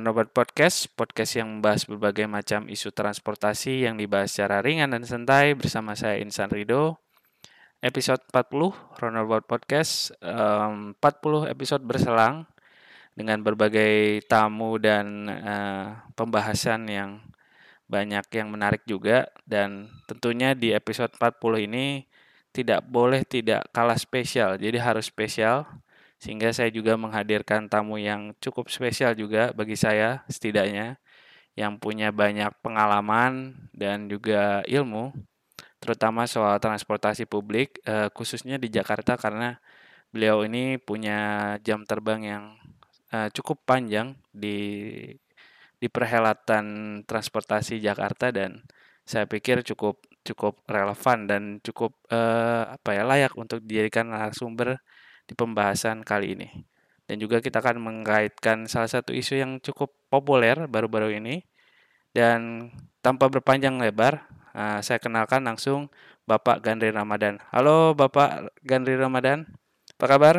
Roundabout Podcast, podcast yang membahas berbagai macam isu transportasi yang dibahas secara ringan dan santai bersama saya Insan Rido. Episode 40 Roundabout Podcast, um, 40 episode berselang dengan berbagai tamu dan uh, pembahasan yang banyak yang menarik juga. Dan tentunya di episode 40 ini tidak boleh tidak kalah spesial, jadi harus spesial sehingga saya juga menghadirkan tamu yang cukup spesial juga bagi saya setidaknya yang punya banyak pengalaman dan juga ilmu terutama soal transportasi publik eh, khususnya di Jakarta karena beliau ini punya jam terbang yang eh, cukup panjang di di perhelatan transportasi Jakarta dan saya pikir cukup cukup relevan dan cukup eh, apa ya layak untuk dijadikan narasumber di pembahasan kali ini. Dan juga kita akan mengaitkan salah satu isu yang cukup populer baru-baru ini. Dan tanpa berpanjang lebar, uh, saya kenalkan langsung Bapak Gandri Ramadan. Halo Bapak Gandri Ramadan, apa kabar?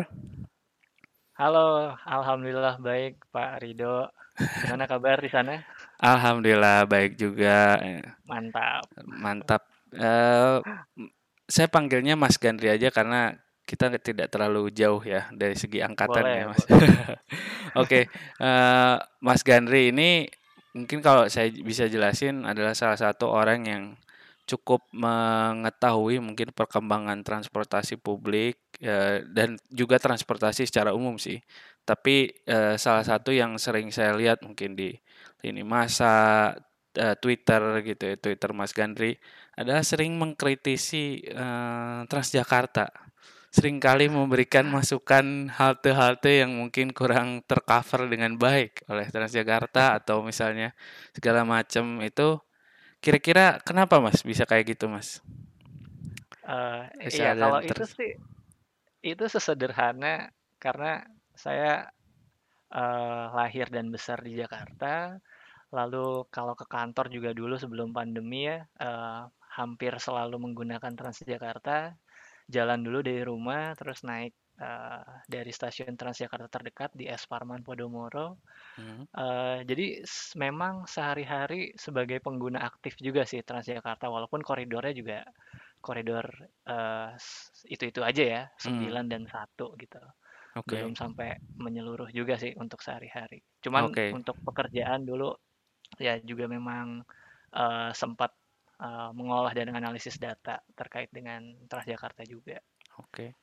Halo, Alhamdulillah baik Pak Rido. Gimana kabar di sana? Alhamdulillah baik juga. Mantap. Mantap. Uh, saya panggilnya Mas Gandri aja karena kita tidak terlalu jauh ya dari segi angkatan boleh, ya Mas. Oke, okay. uh, eh, Mas Gandri ini mungkin kalau saya bisa jelasin adalah salah satu orang yang cukup mengetahui mungkin perkembangan transportasi publik uh, dan juga transportasi secara umum sih. Tapi uh, salah satu yang sering saya lihat mungkin di ini masa uh, Twitter gitu ya, Twitter Mas Gandri adalah sering mengkritisi uh, Transjakarta sering kali memberikan masukan halte-halte yang mungkin kurang tercover dengan baik oleh Transjakarta atau misalnya segala macam itu. Kira-kira kenapa mas bisa kayak gitu mas? Uh, iya kalau itu sih itu sesederhana karena saya uh, lahir dan besar di Jakarta. Lalu kalau ke kantor juga dulu sebelum pandemi ya uh, hampir selalu menggunakan Transjakarta jalan dulu dari rumah terus naik uh, dari stasiun Transjakarta terdekat di Es Parman Podomoro. Hmm. Uh, jadi memang sehari-hari sebagai pengguna aktif juga sih Transjakarta walaupun koridornya juga koridor uh, itu-itu aja ya, 9 hmm. dan satu gitu. Okay. Belum sampai menyeluruh juga sih untuk sehari-hari. Cuman okay. untuk pekerjaan dulu ya juga memang uh, sempat uh, mengolah dan analisis data terkait dengan Transjakarta juga. Oke.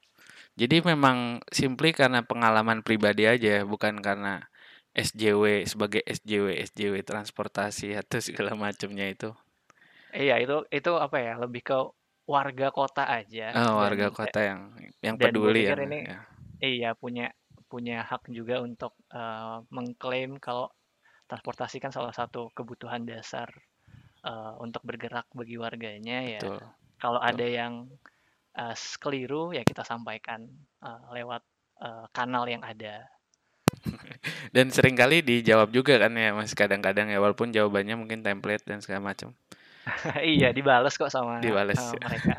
Jadi memang simply karena pengalaman pribadi aja, bukan karena SJW sebagai SJW SJW transportasi atau segala macamnya itu. Iya, itu itu apa ya? Lebih ke warga kota aja. Oh, warga dan, kota yang yang peduli ya. Ini, ya. Iya, punya punya hak juga untuk uh, mengklaim kalau transportasi kan salah satu kebutuhan dasar uh, untuk bergerak bagi warganya ya. Kalau ada yang uh, keliru ya kita sampaikan uh, lewat uh, kanal yang ada. dan sering kali dijawab juga kan ya Mas kadang-kadang ya walaupun jawabannya mungkin template dan segala macam. iya, dibales kok sama dibales, uh, mereka.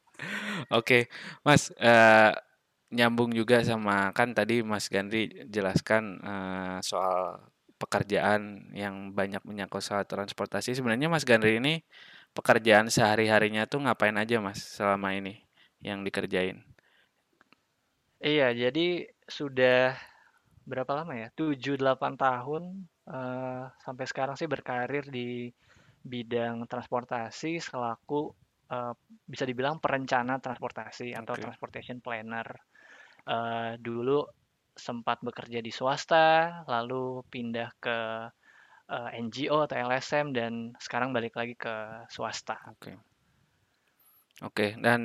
Oke, Mas uh, nyambung juga sama kan tadi Mas Gandri jelaskan uh, soal pekerjaan yang banyak menyangkut soal transportasi. Sebenarnya Mas Gandri ini pekerjaan sehari-harinya tuh ngapain aja Mas selama ini yang dikerjain? Iya, jadi sudah berapa lama ya? 7-8 tahun uh, sampai sekarang sih berkarir di bidang transportasi selaku uh, bisa dibilang perencana transportasi atau transportation planner. Uh, dulu sempat bekerja di swasta, lalu pindah ke uh, eh, NGO atau LSM dan sekarang balik lagi ke swasta. Oke. Okay. Oke, okay. dan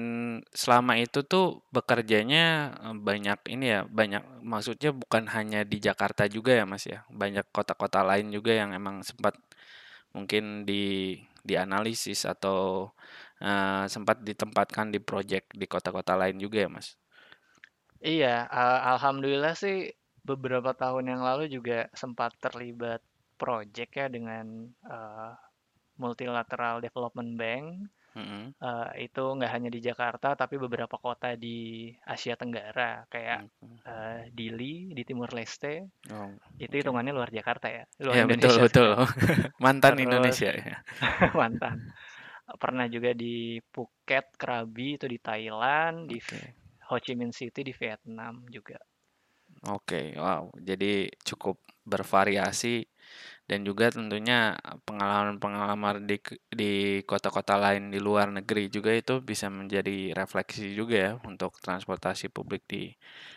selama itu tuh bekerjanya eh, banyak ini ya, banyak maksudnya bukan hanya di Jakarta juga ya Mas ya. Banyak kota-kota lain juga yang emang sempat mungkin di dianalisis atau uh, sempat ditempatkan di project di kota-kota lain juga ya Mas. Iya, alhamdulillah sih beberapa tahun yang lalu juga sempat terlibat project ya dengan uh, Multilateral Development Bank Mm-hmm. Uh, itu nggak hanya di Jakarta tapi beberapa kota di Asia Tenggara kayak mm-hmm. uh, Dili di Timur Leste. Oh, itu hitungannya luar Jakarta ya. Luar ya Indonesia betul betul. Mantan Terus, Indonesia ya. mantan. Pernah juga di Phuket, Krabi itu di Thailand, okay. di Ho Chi Minh City di Vietnam juga. Oke, okay, wow. Jadi cukup bervariasi dan juga tentunya pengalaman-pengalaman di di kota-kota lain di luar negeri juga itu bisa menjadi refleksi juga ya untuk transportasi publik di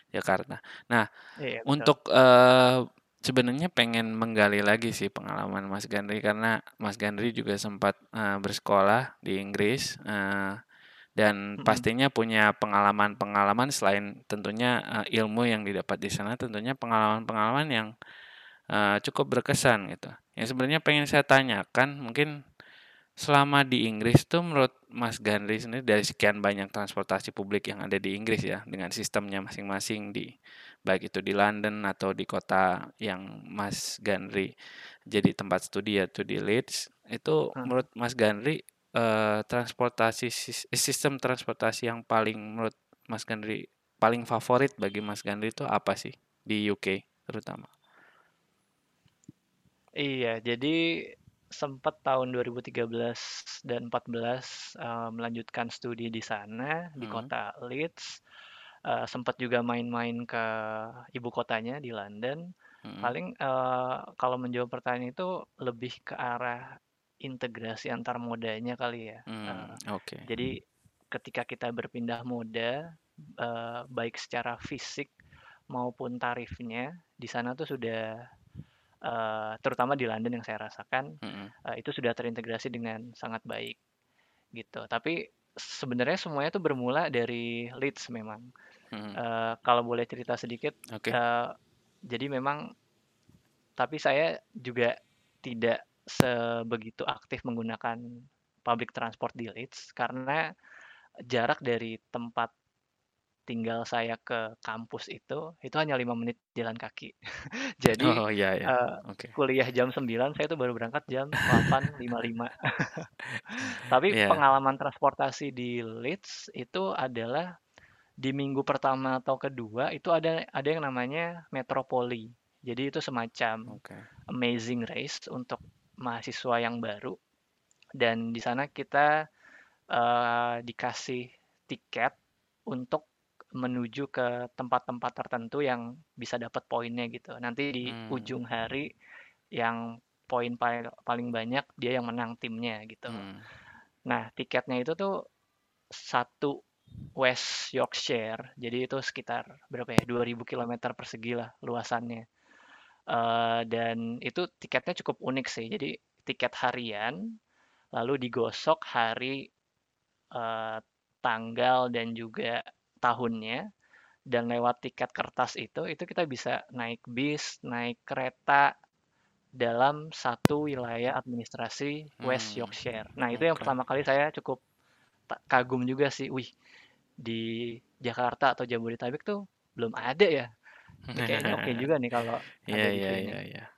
Jakarta. Nah, iya, untuk uh, sebenarnya pengen menggali lagi sih pengalaman Mas Gandri karena Mas Gandri juga sempat uh, bersekolah di Inggris uh, dan pastinya punya pengalaman-pengalaman selain tentunya uh, ilmu yang didapat di sana tentunya pengalaman-pengalaman yang uh, cukup berkesan gitu. Yang sebenarnya pengen saya tanyakan mungkin selama di Inggris tuh menurut Mas Gandri sendiri dari sekian banyak transportasi publik yang ada di Inggris ya dengan sistemnya masing-masing di baik itu di London atau di kota yang Mas Gandri jadi tempat studi atau di Leeds itu hmm. menurut Mas Gandri eh, transportasi sistem transportasi yang paling menurut Mas Gandri paling favorit bagi Mas Gandri itu apa sih di UK terutama? Iya, jadi sempat tahun 2013 dan 14 uh, eh, melanjutkan studi di sana di hmm. kota Leeds. Uh, sempat juga main-main ke ibu kotanya di London. Hmm. Paling uh, kalau menjawab pertanyaan itu lebih ke arah integrasi antar modanya kali ya. Hmm, uh, Oke. Okay. Jadi ketika kita berpindah moda, uh, baik secara fisik maupun tarifnya, di sana tuh sudah uh, terutama di London yang saya rasakan mm -hmm. uh, itu sudah terintegrasi dengan sangat baik gitu. Tapi sebenarnya semuanya itu bermula dari Leeds memang. Mm -hmm. uh, kalau boleh cerita sedikit, okay. uh, jadi memang tapi saya juga tidak sebegitu aktif menggunakan public transport di Leeds karena jarak dari tempat tinggal saya ke kampus itu itu hanya lima menit jalan kaki. Jadi oh, iya, iya. Uh, okay. kuliah jam 9 saya itu baru berangkat jam 8.55. Tapi yeah. pengalaman transportasi di Leeds itu adalah di minggu pertama atau kedua itu ada ada yang namanya Metropoli. Jadi itu semacam okay. amazing race untuk mahasiswa yang baru dan di sana kita uh, dikasih tiket untuk menuju ke tempat-tempat tertentu yang bisa dapat poinnya gitu. Nanti di hmm. ujung hari yang poin paling paling banyak dia yang menang timnya gitu. Hmm. Nah, tiketnya itu tuh satu West Yorkshire. Jadi itu sekitar berapa ya? 2000 km persegi lah luasannya. Uh, dan itu tiketnya cukup unik sih. Jadi tiket harian lalu digosok hari uh, tanggal dan juga tahunnya dan lewat tiket kertas itu itu kita bisa naik bis, naik kereta dalam satu wilayah administrasi West hmm, Yorkshire. Nah, itu okay. yang pertama kali saya cukup kagum juga sih. Wih, di Jakarta atau Jabodetabek tuh belum ada ya. Kayaknya oke okay juga nih kalau yeah, ada di yeah, sini. Yeah, yeah.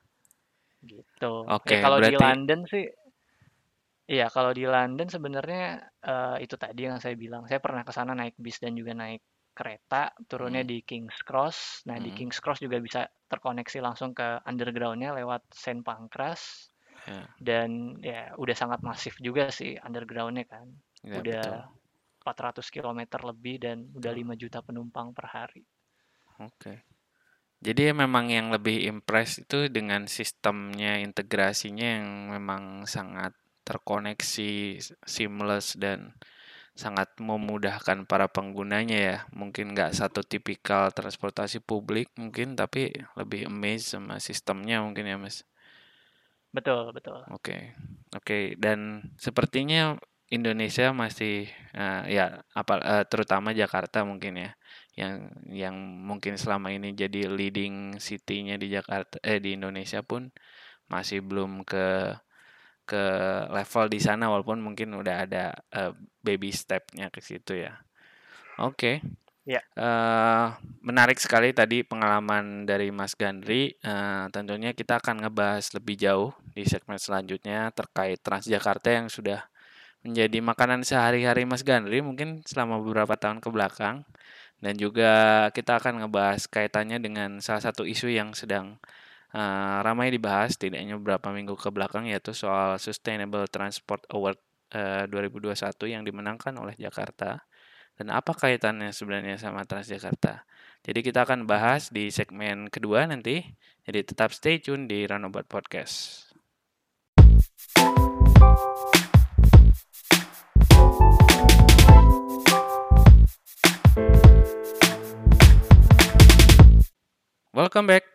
Gitu. Oke, okay, ya, kalau berarti... di London sih Iya, kalau di London sebenarnya uh, itu tadi yang saya bilang. Saya pernah ke sana naik bis dan juga naik kereta, turunnya hmm. di King's Cross. Nah, hmm. di King's Cross juga bisa terkoneksi langsung ke undergroundnya lewat Saint Pancras. Ya. Dan ya udah sangat masif juga sih undergroundnya kan. Ya, udah betul. 400 km lebih dan udah 5 juta penumpang per hari. Oke. Okay. Jadi memang yang lebih impress itu dengan sistemnya integrasinya yang memang sangat terkoneksi, seamless dan sangat memudahkan para penggunanya ya. Mungkin nggak satu tipikal transportasi publik mungkin, tapi lebih amazed sama sistemnya mungkin ya mas. Betul betul. Oke okay. oke okay. dan sepertinya Indonesia masih uh, ya apa uh, terutama Jakarta mungkin ya yang yang mungkin selama ini jadi leading city-nya di Jakarta eh di Indonesia pun masih belum ke ke level di sana walaupun mungkin udah ada uh, baby stepnya ke situ ya. Oke. Okay. Ya. Uh, menarik sekali tadi pengalaman dari Mas Gandri. Uh, tentunya kita akan ngebahas lebih jauh di segmen selanjutnya terkait Transjakarta yang sudah menjadi makanan sehari-hari Mas Gandri mungkin selama beberapa tahun ke belakang dan juga kita akan ngebahas kaitannya dengan salah satu isu yang sedang uh, ramai dibahas tidaknya beberapa minggu ke belakang yaitu soal Sustainable Transport Award uh, 2021 yang dimenangkan oleh Jakarta dan apa kaitannya sebenarnya sama Transjakarta. Jadi kita akan bahas di segmen kedua nanti. Jadi tetap stay tune di Runabout Podcast. Welcome back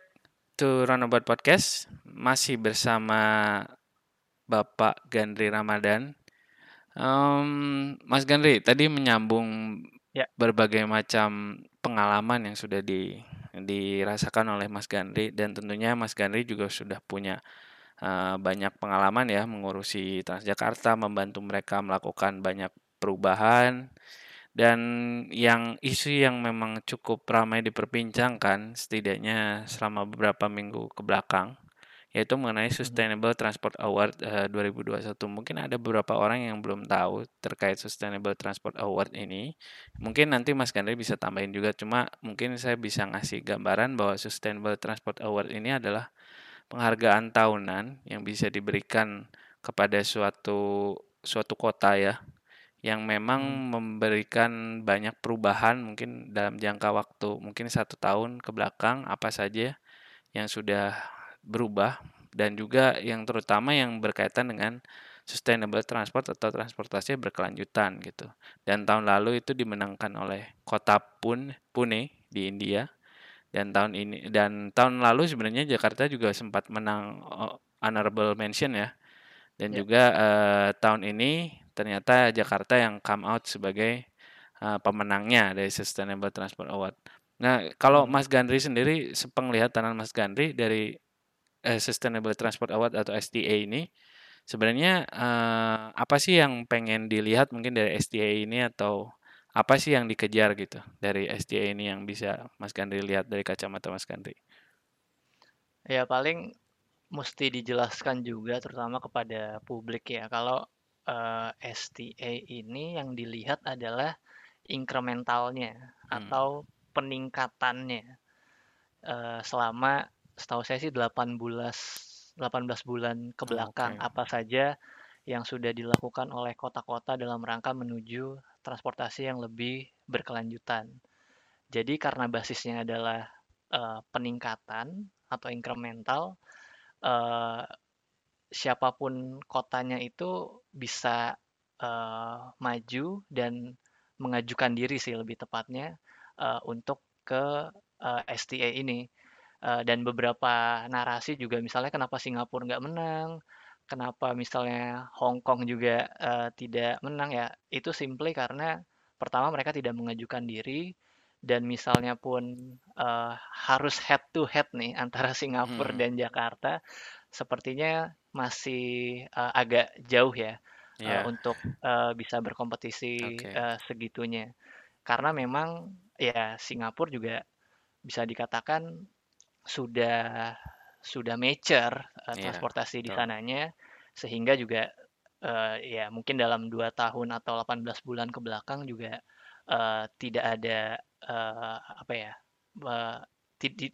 to Runabout Podcast. Masih bersama Bapak Gandri Ramadan. Um, Mas Gandri, tadi menyambung ya. berbagai macam pengalaman yang sudah di, dirasakan oleh Mas Gandri dan tentunya Mas Gandri juga sudah punya uh, banyak pengalaman ya mengurusi Transjakarta, membantu mereka melakukan banyak perubahan dan yang isu yang memang cukup ramai diperbincangkan setidaknya selama beberapa minggu ke belakang yaitu mengenai hmm. Sustainable Transport Award uh, 2021. Mungkin ada beberapa orang yang belum tahu terkait Sustainable Transport Award ini. Mungkin nanti Mas Gandri bisa tambahin juga cuma mungkin saya bisa ngasih gambaran bahwa Sustainable Transport Award ini adalah penghargaan tahunan yang bisa diberikan kepada suatu suatu kota ya yang memang hmm. memberikan banyak perubahan mungkin dalam jangka waktu mungkin satu tahun ke belakang apa saja yang sudah berubah dan juga yang terutama yang berkaitan dengan sustainable transport atau transportasi berkelanjutan gitu. Dan tahun lalu itu dimenangkan oleh kota Pun Pune di India dan tahun ini dan tahun lalu sebenarnya Jakarta juga sempat menang uh, honorable mention ya. Dan ya. juga uh, tahun ini ternyata Jakarta yang come out sebagai uh, pemenangnya dari Sustainable Transport Award. Nah, kalau hmm. Mas Gandri sendiri sepenglihatan Mas Gandri dari uh, Sustainable Transport Award atau STA ini sebenarnya uh, apa sih yang pengen dilihat mungkin dari STA ini atau apa sih yang dikejar gitu dari STA ini yang bisa Mas Gandri lihat dari kacamata Mas Gandri? Ya paling mesti dijelaskan juga terutama kepada publik ya kalau uh, eh, STA ini yang dilihat adalah incrementalnya hmm. atau peningkatannya uh, selama setahu saya sih 8 bulan 18 bulan ke belakang okay. apa saja yang sudah dilakukan oleh kota-kota dalam rangka menuju transportasi yang lebih berkelanjutan. Jadi karena basisnya adalah uh, peningkatan atau incremental, uh, siapa pun kotanya itu bisa uh, maju dan mengajukan diri sih lebih tepatnya uh, untuk ke uh, STA ini. Uh, dan beberapa narasi juga misalnya kenapa Singapura nggak menang kenapa misalnya Hong Kong juga uh, tidak menang ya itu simply karena pertama mereka tidak mengajukan diri dan misalnya pun uh, harus head to head nih antara Singapura hmm. dan Jakarta sepertinya masih uh, agak jauh ya yeah. uh, untuk uh, bisa berkompetisi okay. uh, segitunya. Karena memang ya Singapura juga bisa dikatakan sudah sudah mature uh, yeah. transportasi di sananya sehingga juga uh, ya mungkin dalam dua tahun atau 18 bulan ke belakang juga uh, tidak ada uh, apa ya uh,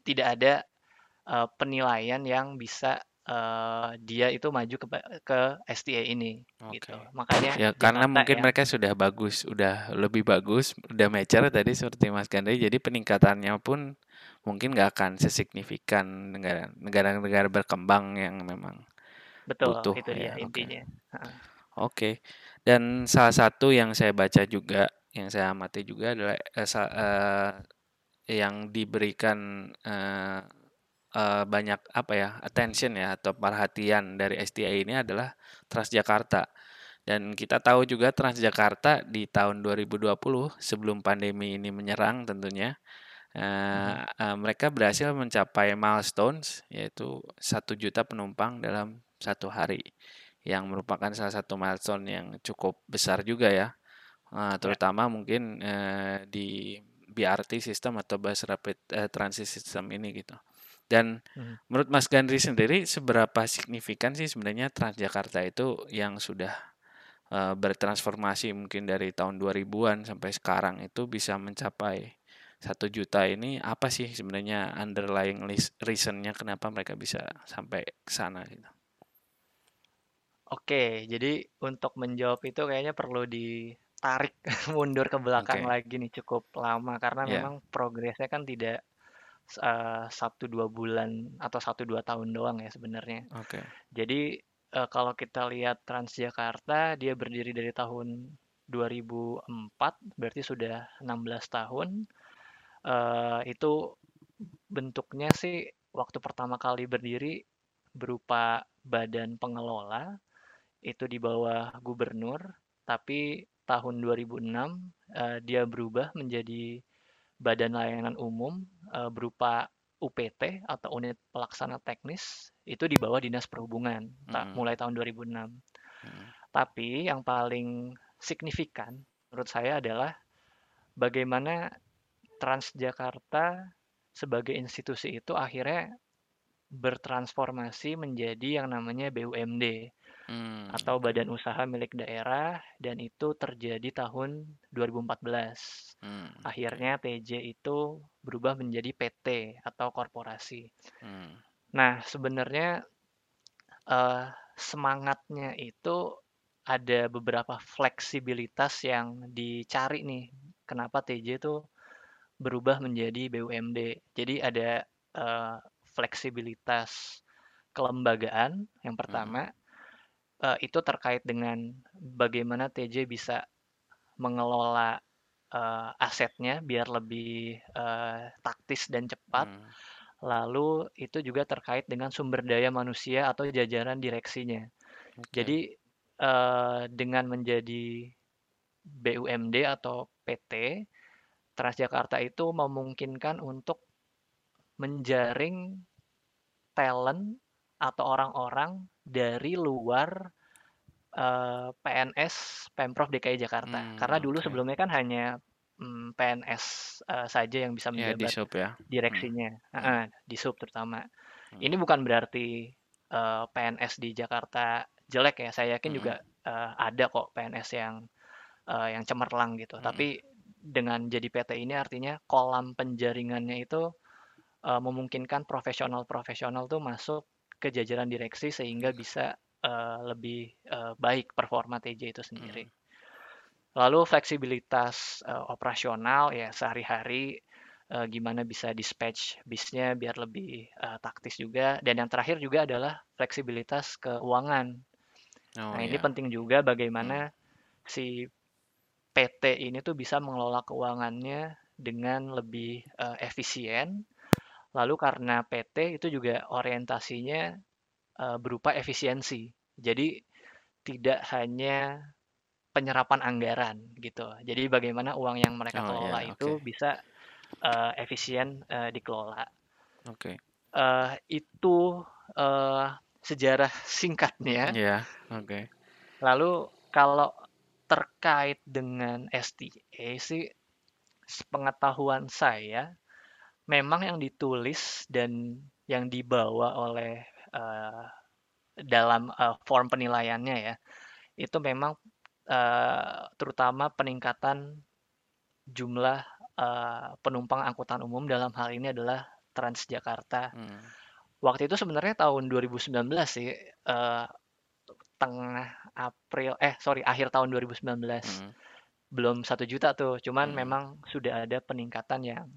tidak ada uh, penilaian yang bisa uh, dia itu maju ke ke STA ini okay. gitu. Makanya ya karena mungkin ya. mereka sudah bagus, udah lebih bagus, udah mature tadi seperti Mas Gandri jadi peningkatannya pun mungkin nggak akan sesignifikan negara negara-negara berkembang yang memang betul butuh, itu ya, dia okay. intinya. Oke. Okay. Dan salah satu yang saya baca juga yang saya amati juga adalah uh, uh, yang diberikan uh, uh, banyak apa ya attention ya atau perhatian dari STI ini adalah Transjakarta. Dan kita tahu juga Transjakarta di tahun 2020 sebelum pandemi ini menyerang tentunya uh, uh, mereka berhasil mencapai milestones yaitu satu juta penumpang dalam satu hari yang merupakan salah satu milestone yang cukup besar juga ya uh, terutama mungkin uh, di BRT sistem atau bus rapid uh, transit system ini gitu. Dan hmm. menurut Mas Gandri sendiri seberapa signifikan sih sebenarnya Transjakarta itu yang sudah uh, bertransformasi mungkin dari tahun 2000-an sampai sekarang itu bisa mencapai satu juta ini apa sih sebenarnya underlying reasonnya kenapa mereka bisa sampai ke sana gitu? Oke, jadi untuk menjawab itu kayaknya perlu ditarik mundur ke belakang okay. lagi nih cukup lama karena yeah. memang progresnya kan tidak uh, satu dua bulan atau satu dua tahun doang ya sebenarnya. Oke. Okay. Jadi uh, kalau kita lihat Transjakarta dia berdiri dari tahun 2004 berarti sudah 16 tahun uh, itu bentuknya sih waktu pertama kali berdiri berupa badan pengelola itu di bawah gubernur tapi tahun 2006 uh, eh, dia berubah menjadi badan layanan umum uh, berupa UPT atau unit pelaksana teknis itu di bawah dinas perhubungan hmm. mulai tahun 2006 hmm. tapi yang paling signifikan menurut saya adalah bagaimana Transjakarta sebagai institusi itu akhirnya bertransformasi menjadi yang namanya BUMD hmm. atau Badan Usaha Milik Daerah dan itu terjadi tahun 2014. Hmm. Akhirnya TJ itu berubah menjadi PT atau korporasi. Hmm. Nah sebenarnya uh, semangatnya itu ada beberapa fleksibilitas yang dicari nih. Kenapa TJ itu berubah menjadi BUMD. Jadi ada uh, fleksibilitas kelembagaan yang pertama hmm. Uh, itu terkait dengan bagaimana TJ bisa mengelola uh, asetnya biar lebih uh, taktis dan cepat. Hmm. Lalu itu juga terkait dengan sumber daya manusia atau jajaran direksinya. Okay. Jadi uh, dengan menjadi BUMD atau PT Transjakarta itu memungkinkan untuk menjaring talent atau orang-orang dari luar uh, PNS Pemprov DKI Jakarta. Hmm, Karena dulu okay. sebelumnya kan hanya um, mm, PNS uh, saja yang bisa iya, menjabat yeah, di sub, ya. direksinya, hmm. uh, di sub terutama. Hmm. Ini bukan berarti uh, PNS di Jakarta jelek ya. Saya yakin hmm. juga uh, ada kok PNS yang uh, yang cemerlang gitu. Hmm. Tapi dengan jadi PT ini artinya kolam penjaringannya itu uh, memungkinkan profesional-profesional tuh masuk ke jajaran direksi sehingga bisa uh, lebih uh, baik performa TJ itu sendiri. Hmm. Lalu fleksibilitas uh, operasional ya sehari-hari uh, gimana bisa dispatch bisnya biar lebih uh, taktis juga dan yang terakhir juga adalah fleksibilitas keuangan. Oh, nah, ini iya. penting juga bagaimana hmm. si PT ini tuh bisa mengelola keuangannya dengan lebih uh, efisien. Lalu karena PT itu juga orientasinya uh, berupa efisiensi. Jadi tidak hanya penyerapan anggaran gitu. Jadi bagaimana uang yang mereka oh, kelola yeah, itu bisa uh, efisien uh, dikelola. Oke. Okay. Uh, itu uh, sejarah singkatnya. Iya, yeah, oke. Okay. Lalu kalau terkait dengan STA sih sepengetahuan saya memang yang ditulis dan yang dibawa oleh uh, dalam uh, form penilaiannya ya itu memang uh, terutama peningkatan jumlah uh, penumpang angkutan umum dalam hal ini adalah Transjakarta. Hmm. Waktu itu sebenarnya tahun 2019 sih uh, tengah April eh sorry akhir tahun 2019 hmm. belum satu juta tuh cuman hmm. memang sudah ada peningkatan yang.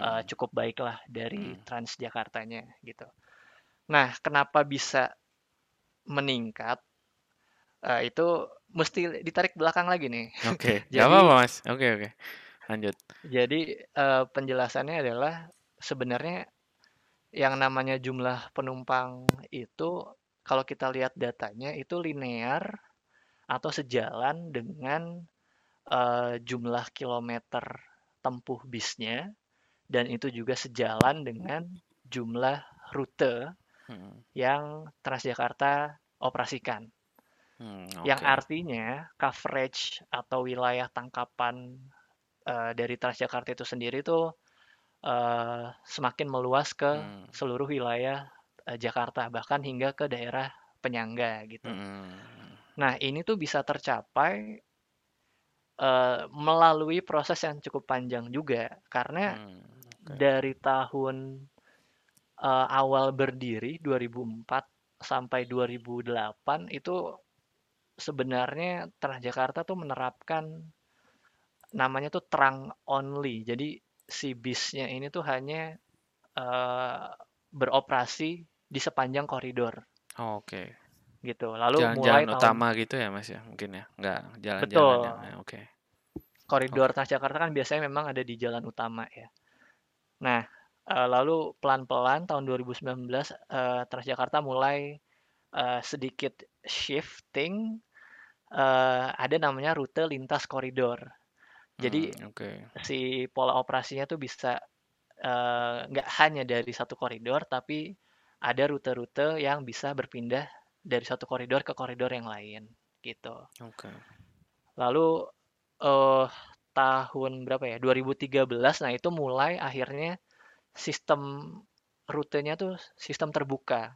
Uh, cukup baik lah dari hmm. Transjakartanya gitu nah kenapa bisa meningkat uh, itu mesti ditarik belakang lagi nih oke okay. jadi apa mas oke okay, oke okay. lanjut jadi uh, penjelasannya adalah sebenarnya yang namanya jumlah penumpang itu kalau kita lihat datanya itu linear atau sejalan dengan uh, jumlah kilometer tempuh bisnya dan itu juga sejalan dengan jumlah rute hmm. yang Transjakarta operasikan. Hmm, okay. Yang artinya coverage atau wilayah tangkapan uh, dari Transjakarta itu sendiri itu uh, semakin meluas ke hmm. seluruh wilayah uh, Jakarta bahkan hingga ke daerah penyangga gitu. Hmm. Nah, ini tuh bisa tercapai uh, melalui proses yang cukup panjang juga karena hmm, okay. dari tahun uh, awal berdiri 2004 sampai 2008 itu sebenarnya Transjakarta tuh menerapkan namanya tuh terang only. Jadi si bisnya ini tuh hanya uh, beroperasi di sepanjang koridor. Oh, Oke. Okay. Gitu. Lalu jalan, mulai jalan utama gitu ya Mas ya, mungkin ya. Enggak jalan-jalan Betul. ya, oke. Okay. Koridor okay. Transjakarta kan biasanya memang ada di jalan utama ya. Nah, uh, lalu pelan-pelan tahun 2019 uh, eh, Transjakarta mulai uh, sedikit shifting uh, ada namanya rute lintas koridor. Jadi hmm, okay. si pola operasinya tuh bisa nggak uh, hanya dari satu koridor, tapi ada rute-rute yang bisa berpindah dari satu koridor ke koridor yang lain, gitu. Okay. Lalu uh, tahun berapa ya? 2013, nah itu mulai akhirnya sistem rutenya tuh sistem terbuka,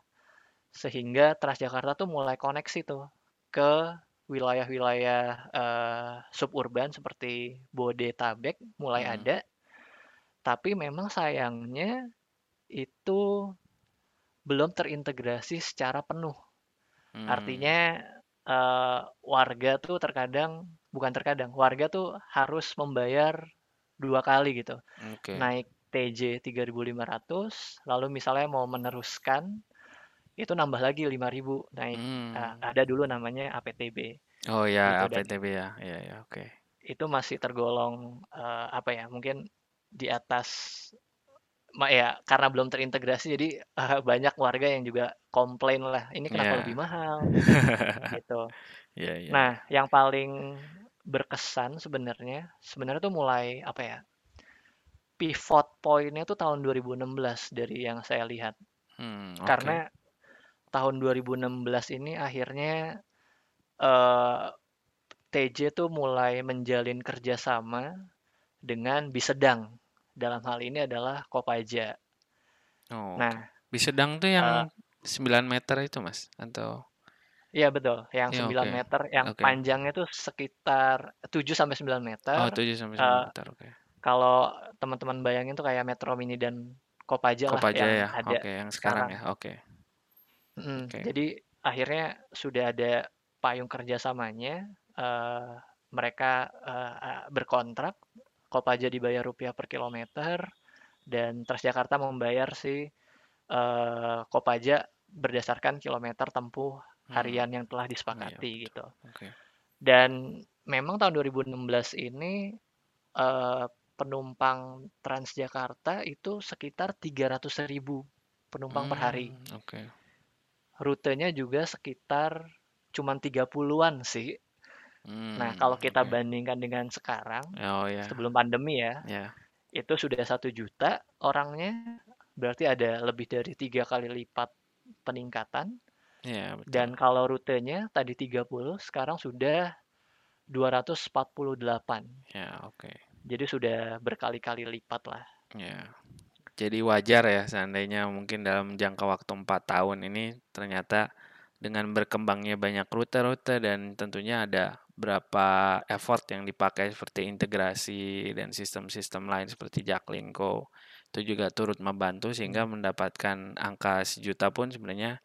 sehingga Transjakarta tuh mulai koneksi tuh ke wilayah-wilayah uh, suburban seperti Bodetabek mulai hmm. ada, tapi memang sayangnya itu belum terintegrasi secara penuh. Hmm. Artinya uh, warga tuh terkadang bukan terkadang warga tuh harus membayar dua kali gitu, okay. naik TJ 3.500, lalu misalnya mau meneruskan itu nambah lagi 5000 naik hmm. nah, ada dulu namanya APTB oh ya gitu, APTB ya ya ya oke okay. itu masih tergolong uh, apa ya mungkin di atas ya karena belum terintegrasi jadi uh, banyak warga yang juga komplain lah ini kenapa yeah. lebih mahal gitu yeah, yeah. nah yang paling berkesan sebenarnya sebenarnya tuh mulai apa ya pivot pointnya tuh tahun 2016 dari yang saya lihat hmm, okay. karena tahun 2016 ini akhirnya uh, eh, TJ tuh mulai menjalin kerjasama dengan Bisedang. Dalam hal ini adalah Kopaja. Oh, nah, Bisedang tuh yang uh, eh, 9 meter itu, Mas? Atau Iya betul, yang ya, 9 okay. meter, yang okay. panjangnya tuh sekitar 7 sampai 9 meter. Oh, 7 sampai 9 uh, meter, oke. Okay. Kalau teman-teman bayangin tuh kayak Metro Mini dan Kopaja, Kopaja lah yang ya? ada. Oke, okay, yang sekarang, sekarang ya. Oke. Okay. Mm, okay. Jadi akhirnya sudah ada payung kerjasamanya. Uh, mereka uh, berkontrak, Kopaja dibayar rupiah per kilometer, dan Transjakarta membayar si uh, Kopaja berdasarkan kilometer tempuh. Harian hmm. yang telah disepakati oh, iya, gitu. Okay. Dan memang tahun 2016 ini uh, penumpang Transjakarta itu sekitar 300 ribu penumpang hmm, per hari. Hmm, oke. Okay rutenya juga sekitar cuma 30-an sih. Hmm, nah, kalau kita okay. bandingkan dengan sekarang, oh, yeah. sebelum pandemi ya, yeah. itu sudah satu juta orangnya, berarti ada lebih dari tiga kali lipat peningkatan. Yeah, betul. Dan kalau rutenya tadi 30, sekarang sudah 248. Ya, oke. Okay. Jadi sudah berkali-kali lipat lah. Ya. Jadi wajar ya seandainya mungkin dalam jangka waktu 4 tahun ini ternyata dengan berkembangnya banyak rute-rute dan tentunya ada berapa effort yang dipakai seperti integrasi dan sistem-sistem lain seperti Jaklingko itu juga turut membantu sehingga mendapatkan angka sejuta pun sebenarnya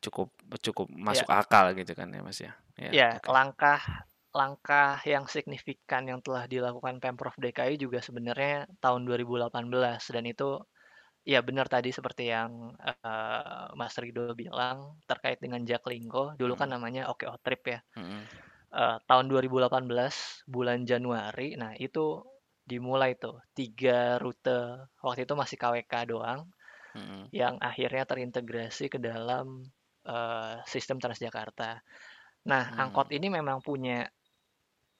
cukup cukup masuk ya. akal gitu kan ya Mas ya. Ya, ya okay. langkah langkah yang signifikan yang telah dilakukan Pemprov DKI juga sebenarnya tahun 2018 dan itu ya benar tadi seperti yang uh, Mas Rido bilang terkait dengan Jaklingko dulu kan hmm. kan namanya OKO Trip ya hmm. uh, tahun 2018 bulan Januari nah itu dimulai tuh tiga rute waktu itu masih KWK doang hmm. yang akhirnya terintegrasi ke dalam uh, sistem Transjakarta. Nah, hmm. angkot ini memang punya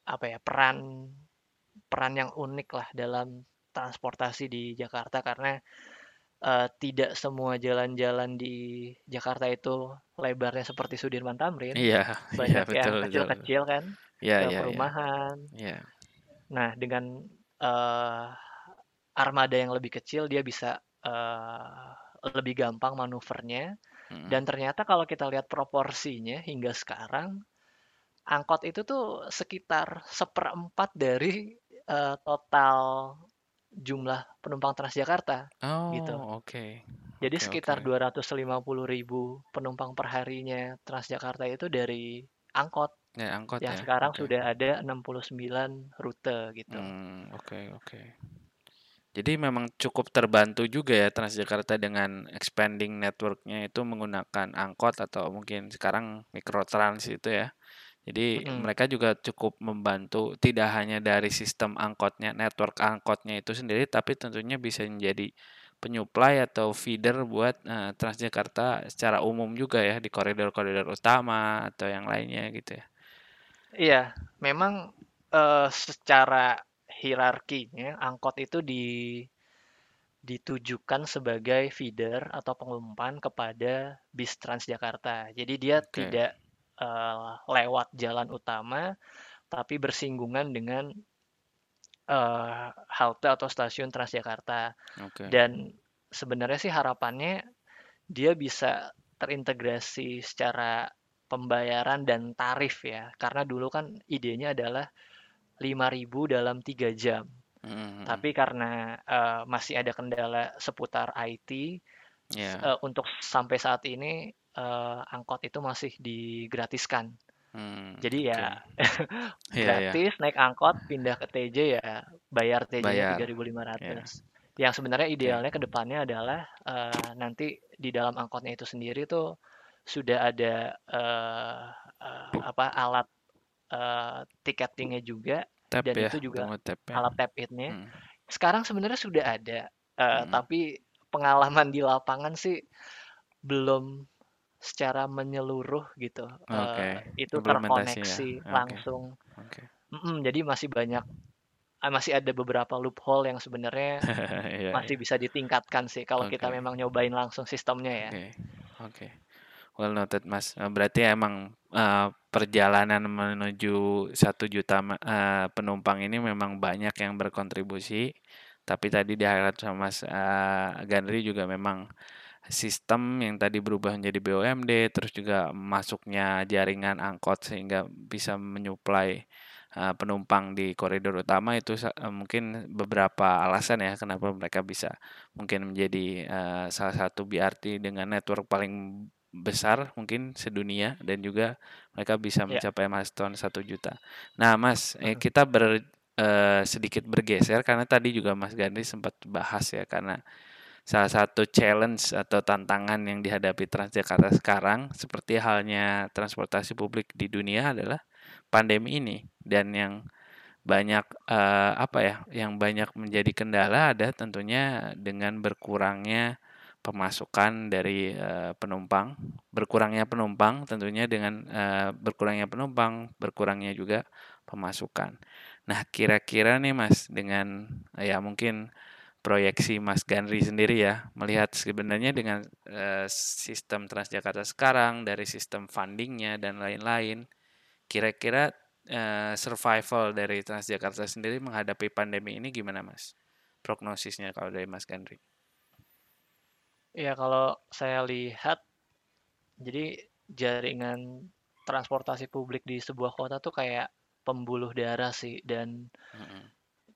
apa ya peran peran yang unik lah dalam transportasi di Jakarta karena uh, tidak semua jalan-jalan di Jakarta itu lebarnya seperti Sudirman Tamrin. Iya, banyak iya, yang kecil-kecil kan, iya, ke iya, perumahan. Iya. Nah, dengan uh, armada yang lebih kecil dia bisa uh, lebih gampang manuvernya. Hmm. Dan ternyata kalau kita lihat proporsinya hingga sekarang angkot itu tuh sekitar seperempat dari uh, total jumlah penumpang Transjakarta oh, gitu. Oke. Okay. Jadi okay, sekitar okay. 250 ribu penumpang perharinya Transjakarta itu dari angkot. Ya, angkot yang ya. sekarang okay. sudah ada 69 rute gitu. Hmm, oke okay, oke. Okay. Jadi memang cukup terbantu juga ya Transjakarta dengan expanding networknya itu menggunakan angkot atau mungkin sekarang mikrotrans itu ya. Jadi mm-hmm. mereka juga cukup membantu tidak hanya dari sistem angkotnya, network angkotnya itu sendiri, tapi tentunya bisa menjadi penyuplai atau feeder buat uh, Transjakarta secara umum juga ya di koridor-koridor utama atau yang lainnya gitu ya. Iya, memang uh, secara hierarkinya angkot itu di ditujukan sebagai feeder atau pengumpan kepada bis Transjakarta. Jadi dia okay. tidak uh, lewat jalan utama, tapi bersinggungan dengan uh, halte atau stasiun Transjakarta. Okay. Dan sebenarnya sih harapannya dia bisa terintegrasi secara pembayaran dan tarif ya. Karena dulu kan idenya adalah 5000 dalam tiga jam. Mm-hmm. Tapi karena uh, masih ada kendala seputar IT, yeah. uh, untuk sampai saat ini uh, angkot itu masih digratiskan. Hmm, Jadi ya okay. gratis yeah, yeah. naik angkot pindah ke TJ ya bayar TJ tiga ribu lima ratus. Yang sebenarnya idealnya okay. ke depannya adalah uh, nanti di dalam angkotnya itu sendiri tuh sudah ada uh, uh, apa alat uh, tiketingnya juga tap dan ya, itu juga tap ya. alat tap it-nya. Hmm. Sekarang sebenarnya sudah ada, uh, hmm. tapi pengalaman di lapangan sih belum secara menyeluruh gitu. Okay. Uh, itu terkoneksi ya. langsung. Okay. Mm -mm, jadi masih banyak masih ada beberapa loophole yang sebenarnya yeah, masih yeah. bisa ditingkatkan sih kalau okay. kita memang nyobain langsung sistemnya ya. Oke. Okay. Okay. Well noted Mas. Eh, berarti emang uh, perjalanan menuju satu juta uh, penumpang ini memang banyak yang berkontribusi. Tapi tadi di highlight sama Mas uh, Gandri juga memang sistem yang tadi berubah menjadi BUMD, terus juga masuknya jaringan angkot sehingga bisa menyuplai uh, penumpang di koridor utama itu uh, mungkin beberapa alasan ya kenapa mereka bisa mungkin menjadi uh, salah satu BRT dengan network paling besar mungkin sedunia dan juga mereka bisa iya. mencapai yeah. milestone satu juta. Nah, Mas, eh, kita ber eh, sedikit bergeser karena tadi juga Mas Gandhi sempat bahas ya karena salah satu challenge atau tantangan yang dihadapi Transjakarta sekarang seperti halnya transportasi publik di dunia adalah pandemi ini dan yang banyak eh, apa ya yang banyak menjadi kendala ada tentunya dengan berkurangnya pemasukan dari uh, penumpang, berkurangnya penumpang tentunya dengan uh, berkurangnya penumpang, berkurangnya juga pemasukan. Nah, kira-kira nih Mas dengan uh, ya mungkin proyeksi Mas Gandri sendiri ya melihat sebenarnya dengan uh, sistem Transjakarta sekarang dari sistem fundingnya dan lain-lain, kira-kira uh, survival dari Transjakarta sendiri menghadapi pandemi ini gimana Mas? Prognosisnya kalau dari Mas Gandri? Ya kalau saya lihat, jadi jaringan transportasi publik di sebuah kota tuh kayak pembuluh darah sih dan mm-hmm.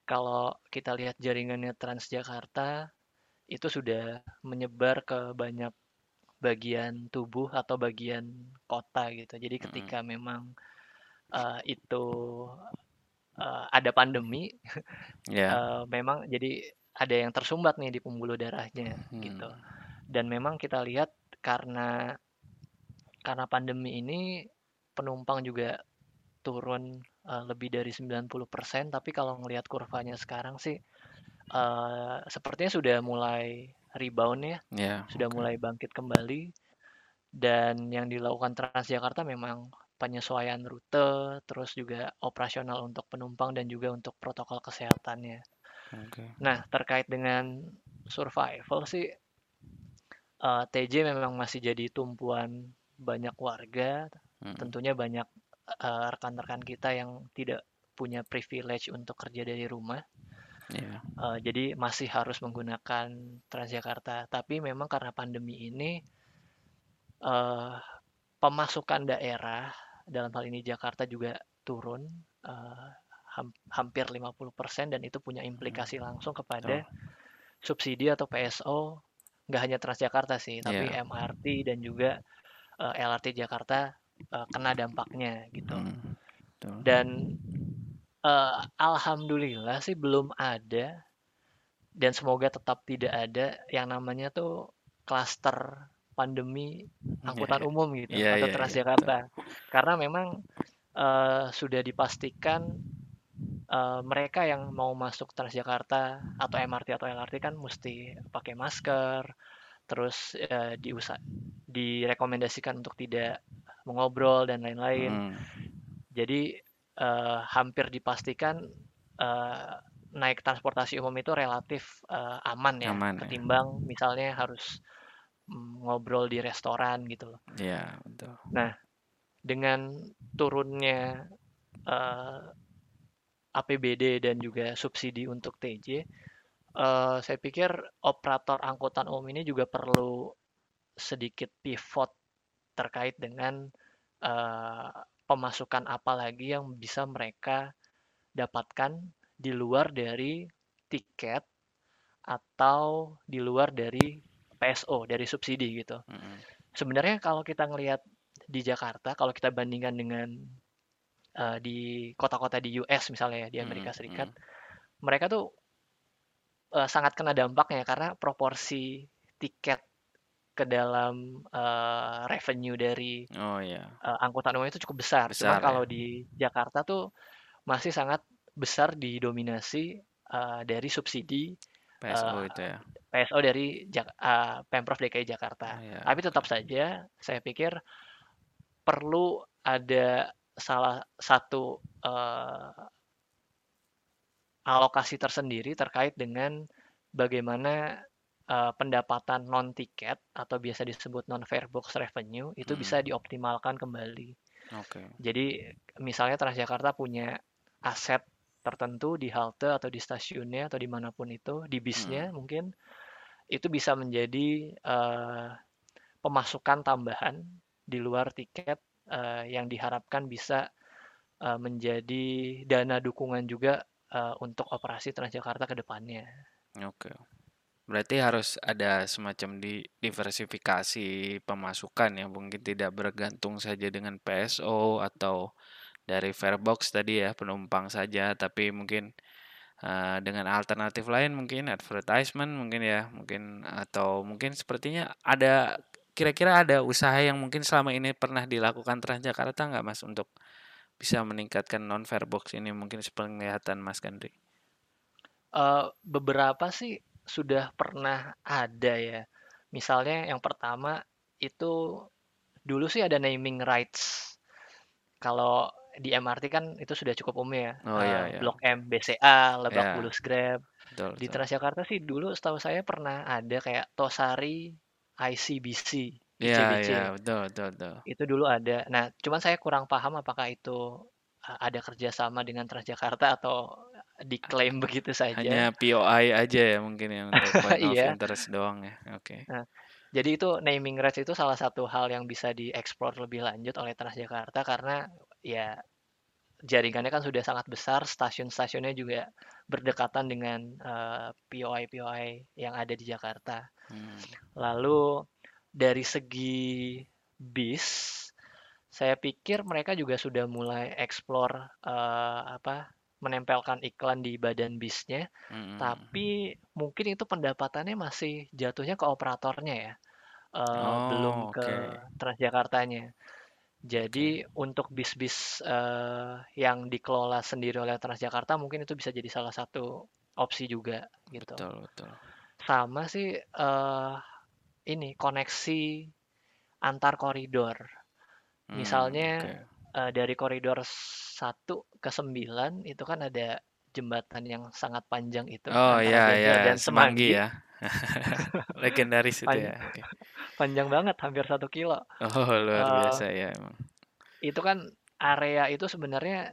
kalau kita lihat jaringannya Transjakarta itu sudah menyebar ke banyak bagian tubuh atau bagian kota gitu. Jadi ketika mm-hmm. memang uh, itu uh, ada pandemi, yeah. uh, memang jadi ada yang tersumbat nih di pembuluh darahnya hmm. gitu dan memang kita lihat karena karena pandemi ini penumpang juga turun uh, lebih dari 90%, tapi kalau ngelihat kurvanya sekarang sih uh, sepertinya sudah mulai rebound ya. Yeah, sudah okay. mulai bangkit kembali. Dan yang dilakukan Transjakarta memang penyesuaian rute, terus juga operasional untuk penumpang dan juga untuk protokol kesehatannya. Okay. Nah, terkait dengan survival sih uh, eh, TJ memang masih jadi tumpuan banyak warga, hmm. tentunya banyak uh, rekan-rekan kita yang tidak punya privilege untuk kerja dari rumah. Yeah. Iya. Uh, jadi masih harus menggunakan Transjakarta. Tapi memang karena pandemi ini uh, pemasukan daerah dalam hal ini Jakarta juga turun uh, ham hampir 50% dan itu punya implikasi hmm. langsung kepada oh. subsidi atau PSO nggak hanya Transjakarta sih, tapi yeah. MRT dan juga uh, LRT Jakarta uh, kena dampaknya gitu. Hmm. Dan uh, alhamdulillah sih belum ada dan semoga tetap tidak ada yang namanya tuh klaster pandemi angkutan yeah. umum gitu yeah, atau yeah, Transjakarta. Yeah. Karena memang uh, sudah dipastikan uh, mereka yang mau masuk Transjakarta atau MRT atau LRT kan mesti pakai masker, terus uh, diusa direkomendasikan untuk tidak mengobrol dan lain-lain. Hmm. Jadi uh, hampir dipastikan uh, naik transportasi umum itu relatif uh, aman ya aman, ya. ketimbang ya. misalnya harus ngobrol di restoran gitu loh. Iya, betul. Nah, dengan turunnya uh, APBD dan juga subsidi untuk TJ, uh, saya pikir operator angkutan umum ini juga perlu sedikit pivot terkait dengan uh, pemasukan apa lagi yang bisa mereka dapatkan di luar dari tiket atau di luar dari PSO dari subsidi gitu. Mm-hmm. Sebenarnya kalau kita ngelihat di Jakarta, kalau kita bandingkan dengan uh, di kota-kota di US misalnya ya di Amerika mm-hmm. Serikat, mereka tuh uh, sangat kena dampaknya karena proporsi tiket ke dalam uh, revenue dari oh, yeah. uh, angkutan umum itu cukup besar. besar Cuma ya? kalau di Jakarta tuh masih sangat besar didominasi uh, dari subsidi PSO uh, itu ya. PSO dari Jak uh, Pemprov DKI Jakarta. Oh, yeah. Tapi tetap saja saya pikir perlu ada salah satu uh, alokasi tersendiri terkait dengan bagaimana uh, pendapatan non tiket atau biasa disebut non fare box revenue itu hmm. bisa dioptimalkan kembali. Okay. Jadi misalnya Transjakarta punya aset tertentu di halte atau di stasiunnya atau di mana pun itu di bisnya hmm. mungkin itu bisa menjadi uh, pemasukan tambahan di luar tiket uh, yang diharapkan bisa uh, menjadi dana dukungan juga uh, untuk operasi Transjakarta ke depannya. Oke. Berarti harus ada semacam di diversifikasi pemasukan yang mungkin tidak bergantung saja dengan PSO atau dari Farebox tadi ya penumpang saja, tapi mungkin uh, dengan alternatif lain mungkin advertisement mungkin ya mungkin atau mungkin sepertinya ada kira-kira ada usaha yang mungkin selama ini pernah dilakukan Transjakarta nggak mas untuk bisa meningkatkan non Farebox ini mungkin sepenglihatan Mas Gandri? Uh, beberapa sih sudah pernah ada ya. Misalnya yang pertama itu dulu sih ada naming rights. Kalau di MRT kan itu sudah cukup umum ya. Oh, iya, iya. Blok M BCA, Lebak yeah. Bulus Grab. Betul, di Transjakarta sih dulu setahu saya pernah ada kayak Tosari ICBC. Iya, iya, betul, betul, betul. Itu dulu ada. Nah, cuman saya kurang paham apakah itu ada kerjasama dengan Transjakarta atau diklaim begitu saja. Hanya POI aja ya mungkin yang untuk point of iya. interest doang ya. Oke. Okay. Nah, jadi itu naming rights itu salah satu hal yang bisa dieksplor lebih lanjut oleh Transjakarta karena ya jaringannya kan sudah sangat besar, stasiun-stasiunnya juga berdekatan dengan uh, eh, POI-POI yang ada di Jakarta. Hmm. Lalu dari segi bis, saya pikir mereka juga sudah mulai eksplor uh, apa menempelkan iklan di badan bisnya, hmm. tapi mungkin itu pendapatannya masih jatuhnya ke operatornya ya, uh, oh, belum ke Transjakartanya. Jadi okay. untuk bis-bis uh, yang dikelola sendiri oleh Transjakarta mungkin itu bisa jadi salah satu opsi juga gitu. Betul betul. Sama sih uh, ini koneksi antar koridor. Hmm, Misalnya okay. uh, dari koridor 1 ke 9 itu kan ada jembatan yang sangat panjang itu Oh iya iya dan Semanggi, ya. Legendaris itu ya. Okay. Panjang banget hampir satu kilo. Oh luar uh, biasa ya emang. Itu kan area itu sebenarnya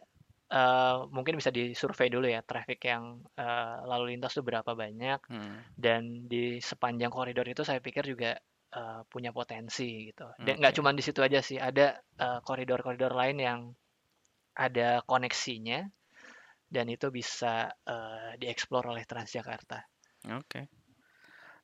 uh, mungkin bisa disurvei dulu ya traffic yang uh, lalu lintas itu berapa banyak hmm. dan di sepanjang koridor itu saya pikir juga uh, punya potensi gitu. Dan nggak cuma di situ aja sih, ada koridor-koridor uh, lain yang ada koneksinya dan itu bisa uh, dieksplor oleh Transjakarta. Oke. Okay.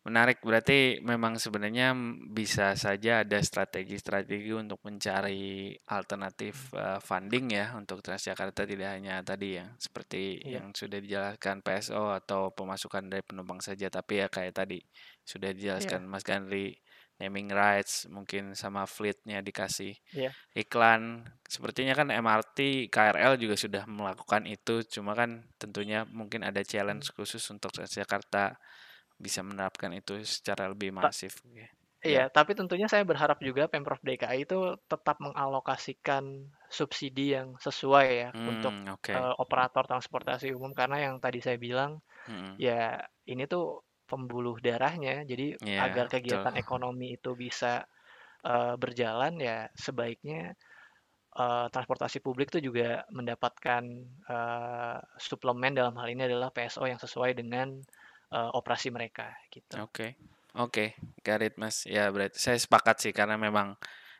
Menarik, berarti memang sebenarnya bisa saja ada strategi-strategi untuk mencari alternatif uh, funding ya untuk Transjakarta tidak hanya tadi ya seperti iya. yang sudah dijelaskan PSO atau pemasukan dari penumpang saja, tapi ya kayak tadi sudah dijelaskan iya. Mas Gandri naming rights mungkin sama fleetnya dikasih yeah. iklan sepertinya kan MRT KRL juga sudah melakukan itu cuma kan tentunya mungkin ada challenge hmm. khusus untuk Transjakarta bisa menerapkan itu secara lebih masif. Ta iya, ya. tapi tentunya saya berharap juga Pemprov DKI itu tetap mengalokasikan subsidi yang sesuai ya hmm, untuk okay. uh, operator transportasi umum karena yang tadi saya bilang hmm. ya ini tuh pembuluh darahnya. Jadi yeah, agar kegiatan betul. ekonomi itu bisa uh, berjalan ya sebaiknya uh, transportasi publik itu juga mendapatkan uh, suplemen dalam hal ini adalah PSO yang sesuai dengan uh, operasi mereka gitu. Oke. Okay. Oke, okay. Garit Mas. Ya, berarti saya sepakat sih karena memang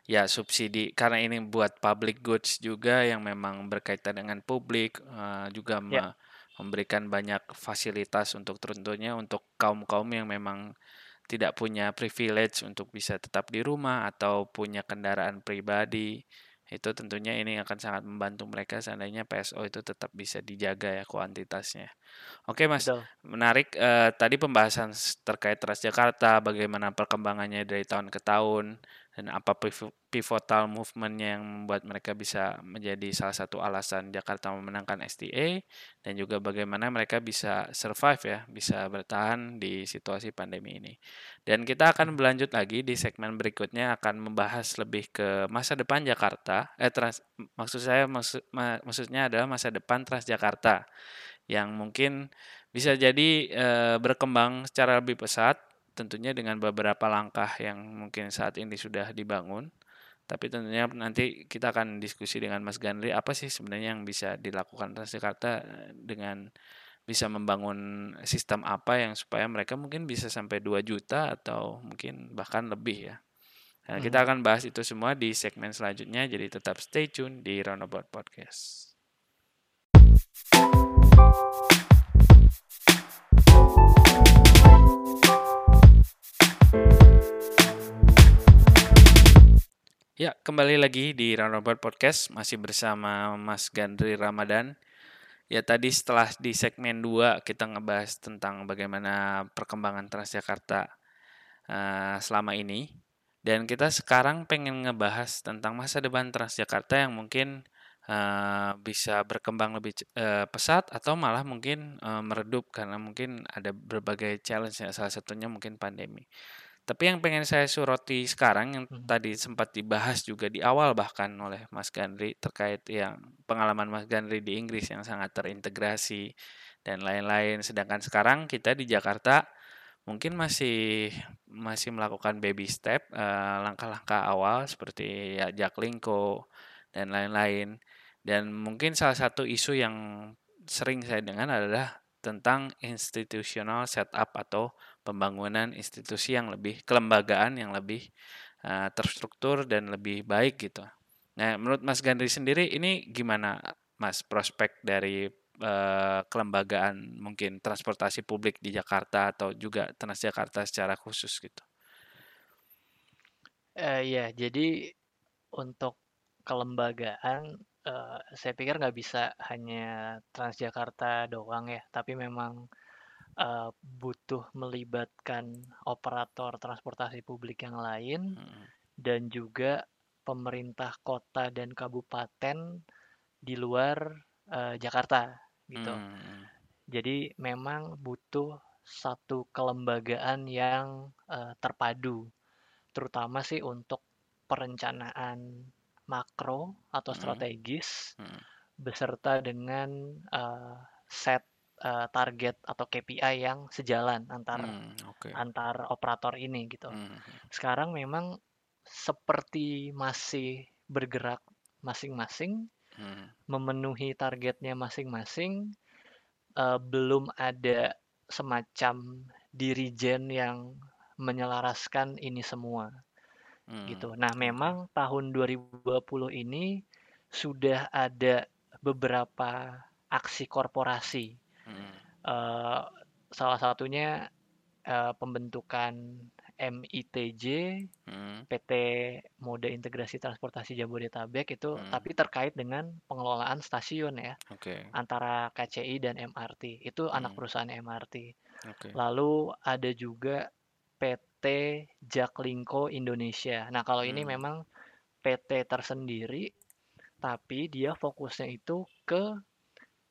ya subsidi karena ini buat public goods juga yang memang berkaitan dengan publik uh, juga yeah. memberikan banyak fasilitas untuk tentunya untuk kaum-kaum yang memang tidak punya privilege untuk bisa tetap di rumah atau punya kendaraan pribadi itu tentunya ini akan sangat membantu mereka seandainya PSO itu tetap bisa dijaga ya kuantitasnya. Oke Mas, Betul. menarik uh, tadi pembahasan terkait Transjakarta, bagaimana perkembangannya dari tahun ke tahun dan apa pivotal movementnya yang membuat mereka bisa menjadi salah satu alasan Jakarta memenangkan STA dan juga bagaimana mereka bisa survive ya, bisa bertahan di situasi pandemi ini. Dan kita akan berlanjut lagi di segmen berikutnya akan membahas lebih ke masa depan Jakarta. Eh trans, maksud saya maksud mak, maksudnya adalah masa depan Transjakarta yang mungkin bisa jadi e, berkembang secara lebih pesat tentunya dengan beberapa langkah yang mungkin saat ini sudah dibangun. Tapi tentunya nanti kita akan diskusi dengan Mas Gandri apa sih sebenarnya yang bisa dilakukan Transjakarta eh, dengan bisa membangun sistem apa yang supaya mereka mungkin bisa sampai 2 juta atau mungkin bahkan lebih ya. Nah, hmm. kita akan bahas itu semua di segmen selanjutnya jadi tetap stay tune di Roundabout Podcast. Ya, kembali lagi di Roundabout Podcast masih bersama Mas Gandri Ramadan. Ya, tadi setelah di segmen 2 kita ngebahas tentang bagaimana perkembangan Transjakarta uh, selama ini dan kita sekarang pengen ngebahas tentang masa depan Transjakarta yang mungkin uh, bisa berkembang lebih uh, pesat atau malah mungkin uh, meredup karena mungkin ada berbagai challenge ya salah satunya mungkin pandemi. Tapi yang pengen saya suroti sekarang yang hmm. tadi sempat dibahas juga di awal bahkan oleh Mas Gandri terkait yang pengalaman Mas Gandri di Inggris yang sangat terintegrasi dan lain-lain. Sedangkan sekarang kita di Jakarta mungkin masih masih melakukan baby step langkah langkah-langkah awal seperti ya Jaklingko dan lain-lain. Dan mungkin salah satu isu yang sering saya dengar adalah tentang institutional setup atau pembangunan institusi yang lebih kelembagaan yang lebih uh, terstruktur dan lebih baik gitu. Nah, menurut Mas Gandri sendiri ini gimana Mas prospek dari uh, kelembagaan mungkin transportasi publik di Jakarta atau juga Transjakarta secara khusus gitu? Uh, ya, jadi untuk kelembagaan uh, saya pikir nggak bisa hanya Transjakarta doang ya, tapi memang uh, butuh melibatkan operator transportasi publik yang lain hmm. dan juga pemerintah kota dan kabupaten di luar uh, Jakarta gitu. Hmm. Jadi memang butuh satu kelembagaan yang uh, terpadu, terutama sih untuk perencanaan makro atau hmm. strategis hmm. beserta dengan uh, set uh, target atau KPI yang sejalan antar hmm, okay. antar operator ini gitu. Hmm. Sekarang memang seperti masih bergerak masing-masing, hmm. memenuhi targetnya masing-masing, uh, belum ada semacam dirijen yang menyelaraskan ini semua. Hmm. gitu. Nah, memang tahun 2020 ini sudah ada beberapa aksi korporasi. Hmm. Uh, salah satunya uh, pembentukan MITJ, hmm. PT Moda Integrasi Transportasi Jabodetabek itu hmm. tapi terkait dengan pengelolaan stasiun ya. Okay. Antara KCI dan MRT. Itu hmm. anak perusahaan MRT. Okay. Lalu ada juga PT Jaklingko Indonesia. Nah, kalau hmm. ini memang PT tersendiri tapi dia fokusnya itu ke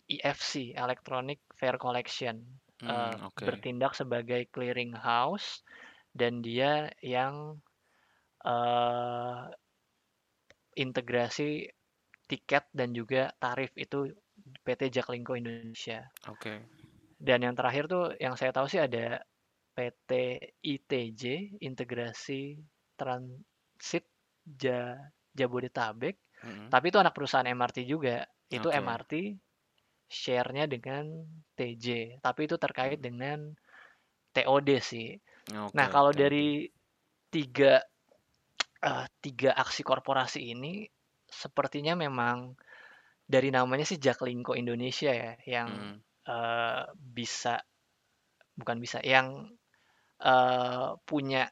EFC, Electronic Fare Collection. Hmm, uh, okay. bertindak sebagai clearing house dan dia yang uh, integrasi tiket dan juga tarif itu PT Jaklingko Indonesia. Oke. Okay. Dan yang terakhir tuh yang saya tahu sih ada PT ITJ Integrasi Transit ja, Jabodetabek. Mm -hmm. Tapi itu anak perusahaan MRT juga. Itu okay. MRT share-nya dengan TJ. Tapi itu terkait dengan TOD sih. Okay, nah, kalau okay. dari tiga uh, tiga aksi korporasi ini sepertinya memang dari namanya sih Jaklingko Indonesia ya yang hmm. uh, bisa bukan bisa yang uh, punya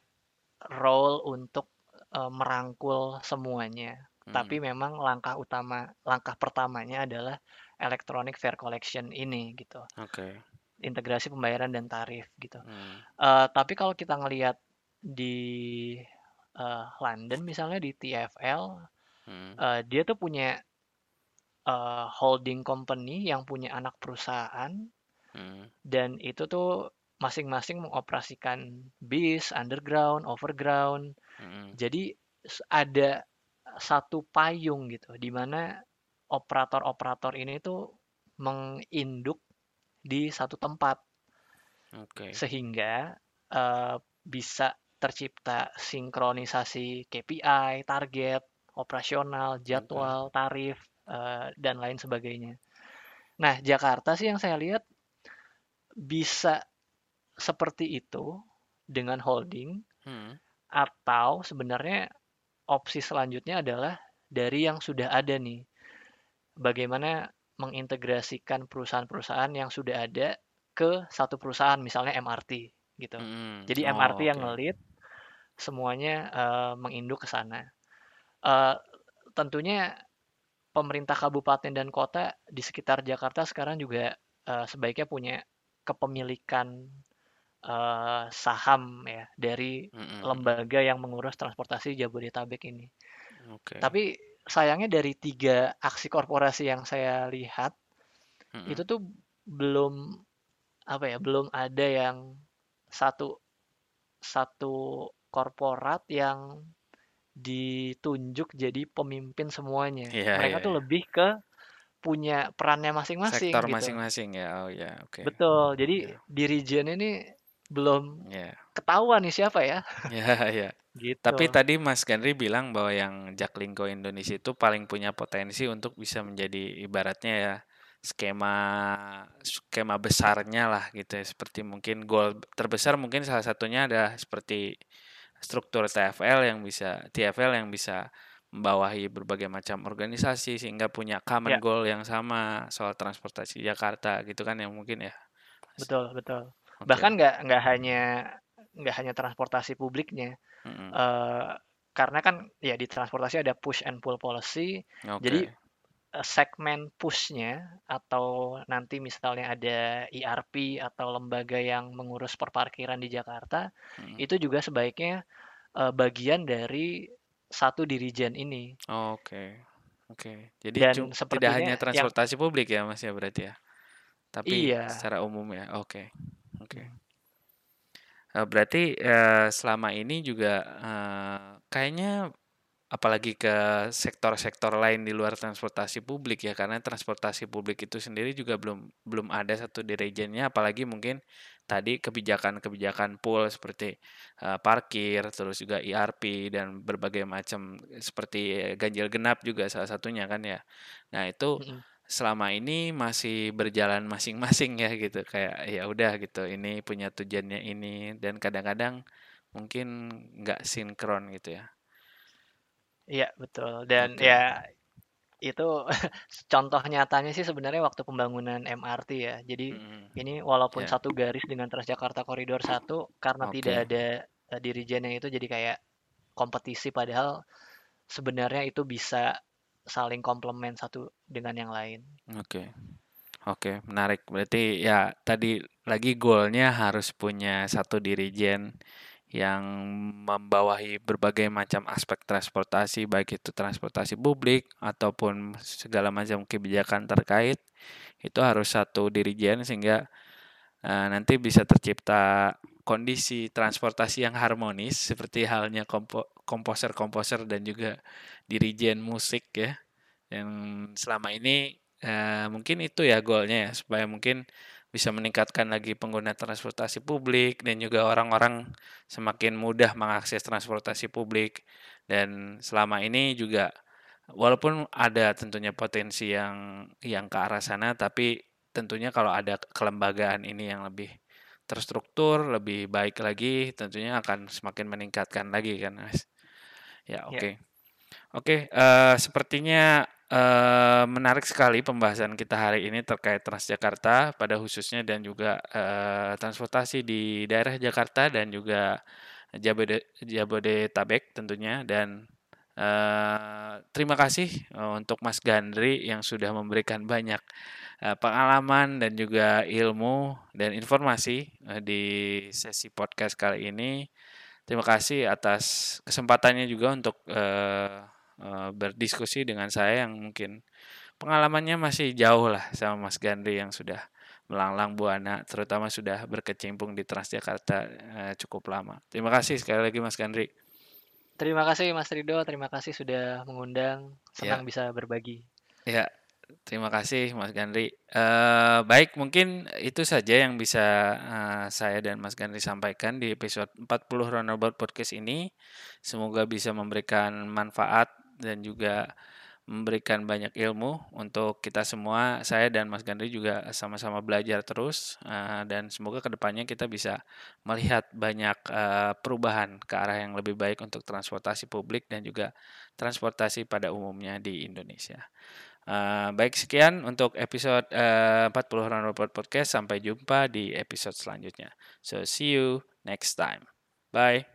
role untuk uh, merangkul semuanya. Hmm. Tapi memang langkah utama langkah pertamanya adalah electronic fare collection ini gitu. Oke. Okay integrasi pembayaran dan tarif gitu. Hmm. Uh, tapi kalau kita ngelihat di uh, London misalnya di TFL, hmm. uh, dia tuh punya uh, holding company yang punya anak perusahaan, hmm. dan itu tuh masing-masing mengoperasikan bis, underground, overground. Hmm. Jadi ada satu payung gitu, di mana operator-operator ini tuh menginduk di satu tempat. Okay. Sehingga uh, bisa tercipta sinkronisasi KPI, target, operasional, jadwal, tarif, uh, dan lain sebagainya. Nah, Jakarta sih yang saya lihat bisa seperti itu dengan holding, hmm. atau sebenarnya opsi selanjutnya adalah dari yang sudah ada nih. Bagaimana mengintegrasikan perusahaan-perusahaan yang sudah ada ke satu perusahaan misalnya MRT gitu. Hmm. Jadi oh, MRT yang ngelit semuanya uh, menginduk ke sana. Uh, tentunya pemerintah kabupaten dan kota di sekitar Jakarta sekarang juga uh, sebaiknya punya kepemilikan uh, saham ya dari mm-hmm. lembaga yang mengurus transportasi Jabodetabek ini. Okay. Tapi sayangnya dari tiga aksi korporasi yang saya lihat hmm. itu tuh belum apa ya belum ada yang satu satu korporat yang ditunjuk jadi pemimpin semuanya. Yeah, Mereka yeah, tuh yeah. lebih ke punya perannya masing-masing. Sektor gitu. masing-masing ya. Oh ya, yeah. oke. Okay. Betul. Jadi yeah. di region ini belum yeah. ketahuan nih siapa ya. Iya, yeah, iya. Yeah. Gitu. Tapi tadi Mas Gandri bilang bahwa yang Jaklingko Indonesia itu paling punya potensi untuk bisa menjadi ibaratnya ya skema skema besarnya lah gitu ya. Seperti mungkin goal terbesar mungkin salah satunya ada seperti struktur TFL yang bisa TFL yang bisa membawahi berbagai macam organisasi sehingga punya common ya. goal yang sama soal transportasi Jakarta gitu kan yang mungkin ya. Betul, betul. Okay. Bahkan nggak nggak hanya nggak hanya transportasi publiknya, mm-hmm. uh, karena kan ya di transportasi ada push and pull policy, okay. jadi uh, segmen pushnya atau nanti misalnya ada ERP atau lembaga yang mengurus perparkiran di Jakarta, mm-hmm. itu juga sebaiknya uh, bagian dari satu dirijen ini. Oke, oh, oke. Okay. Okay. Jadi Dan tidak hanya transportasi yang, publik ya Mas ya berarti ya. Tapi iya. secara umum ya. Oke. Okay. Oke. Okay. Uh, eh, berarti uh, selama ini juga uh, kayaknya apalagi ke sektor-sektor lain di luar transportasi publik ya karena transportasi publik itu sendiri juga belum belum ada satu dirijennya apalagi mungkin tadi kebijakan-kebijakan pool seperti uh, parkir terus juga ERP dan berbagai macam seperti ganjil genap juga salah satunya kan ya. Nah, itu mm -hmm selama ini masih berjalan masing-masing ya gitu kayak ya udah gitu ini punya tujuannya ini dan kadang-kadang mungkin nggak sinkron gitu ya Iya betul dan okay. ya itu contoh nyatanya sih sebenarnya waktu pembangunan MRT ya. Jadi hmm. ini walaupun yeah. satu garis dengan Transjakarta Koridor 1 karena okay. tidak ada uh, dirijennya itu jadi kayak kompetisi padahal sebenarnya itu bisa saling komplement satu dengan yang lain. Oke. Okay. Oke, menarik. Berarti ya tadi lagi goalnya harus punya satu dirijen yang membawahi berbagai macam aspek transportasi, baik itu transportasi publik ataupun segala macam kebijakan terkait, itu harus satu dirijen sehingga uh, nanti bisa tercipta kondisi transportasi yang harmonis seperti halnya kompo komposer-komposer dan juga dirijen musik ya. Yang selama ini uh, mungkin itu ya goalnya ya supaya mungkin bisa meningkatkan lagi pengguna transportasi publik dan juga orang-orang semakin mudah mengakses transportasi publik. Dan selama ini juga walaupun ada tentunya potensi yang yang ke arah sana tapi tentunya kalau ada kelembagaan ini yang lebih terstruktur lebih baik lagi tentunya akan semakin meningkatkan lagi kan mas ya oke okay. ya. oke okay, uh, eh, sepertinya Uh, menarik sekali pembahasan kita hari ini terkait Transjakarta pada khususnya dan juga uh, transportasi di daerah Jakarta dan juga Jabode Jabodetabek tentunya dan uh, terima kasih untuk Mas Gandri yang sudah memberikan banyak uh, pengalaman dan juga ilmu dan informasi uh, di sesi podcast kali ini. Terima kasih atas kesempatannya juga untuk uh, Eh, berdiskusi dengan saya yang mungkin pengalamannya masih jauh lah sama Mas Gandri yang sudah melanglang buana, terutama sudah berkecimpung di Transjakarta uh, cukup lama. Terima kasih sekali lagi Mas Gandri. Terima kasih Mas Rido, terima kasih sudah mengundang. Senang ya. bisa berbagi. Ya, terima kasih Mas Gandri. Uh, baik, mungkin itu saja yang bisa uh, saya dan Mas Gandri sampaikan di episode 40 Roundabout Podcast ini. Semoga bisa memberikan manfaat dan juga memberikan banyak ilmu untuk kita semua. Saya dan Mas Gandri juga sama-sama belajar terus uh, dan semoga ke depannya kita bisa melihat banyak uh, perubahan ke arah yang lebih baik untuk transportasi publik dan juga transportasi pada umumnya di Indonesia. Uh, baik sekian untuk episode uh, 40 Round Report Podcast. Sampai jumpa di episode selanjutnya. So see you next time. Bye.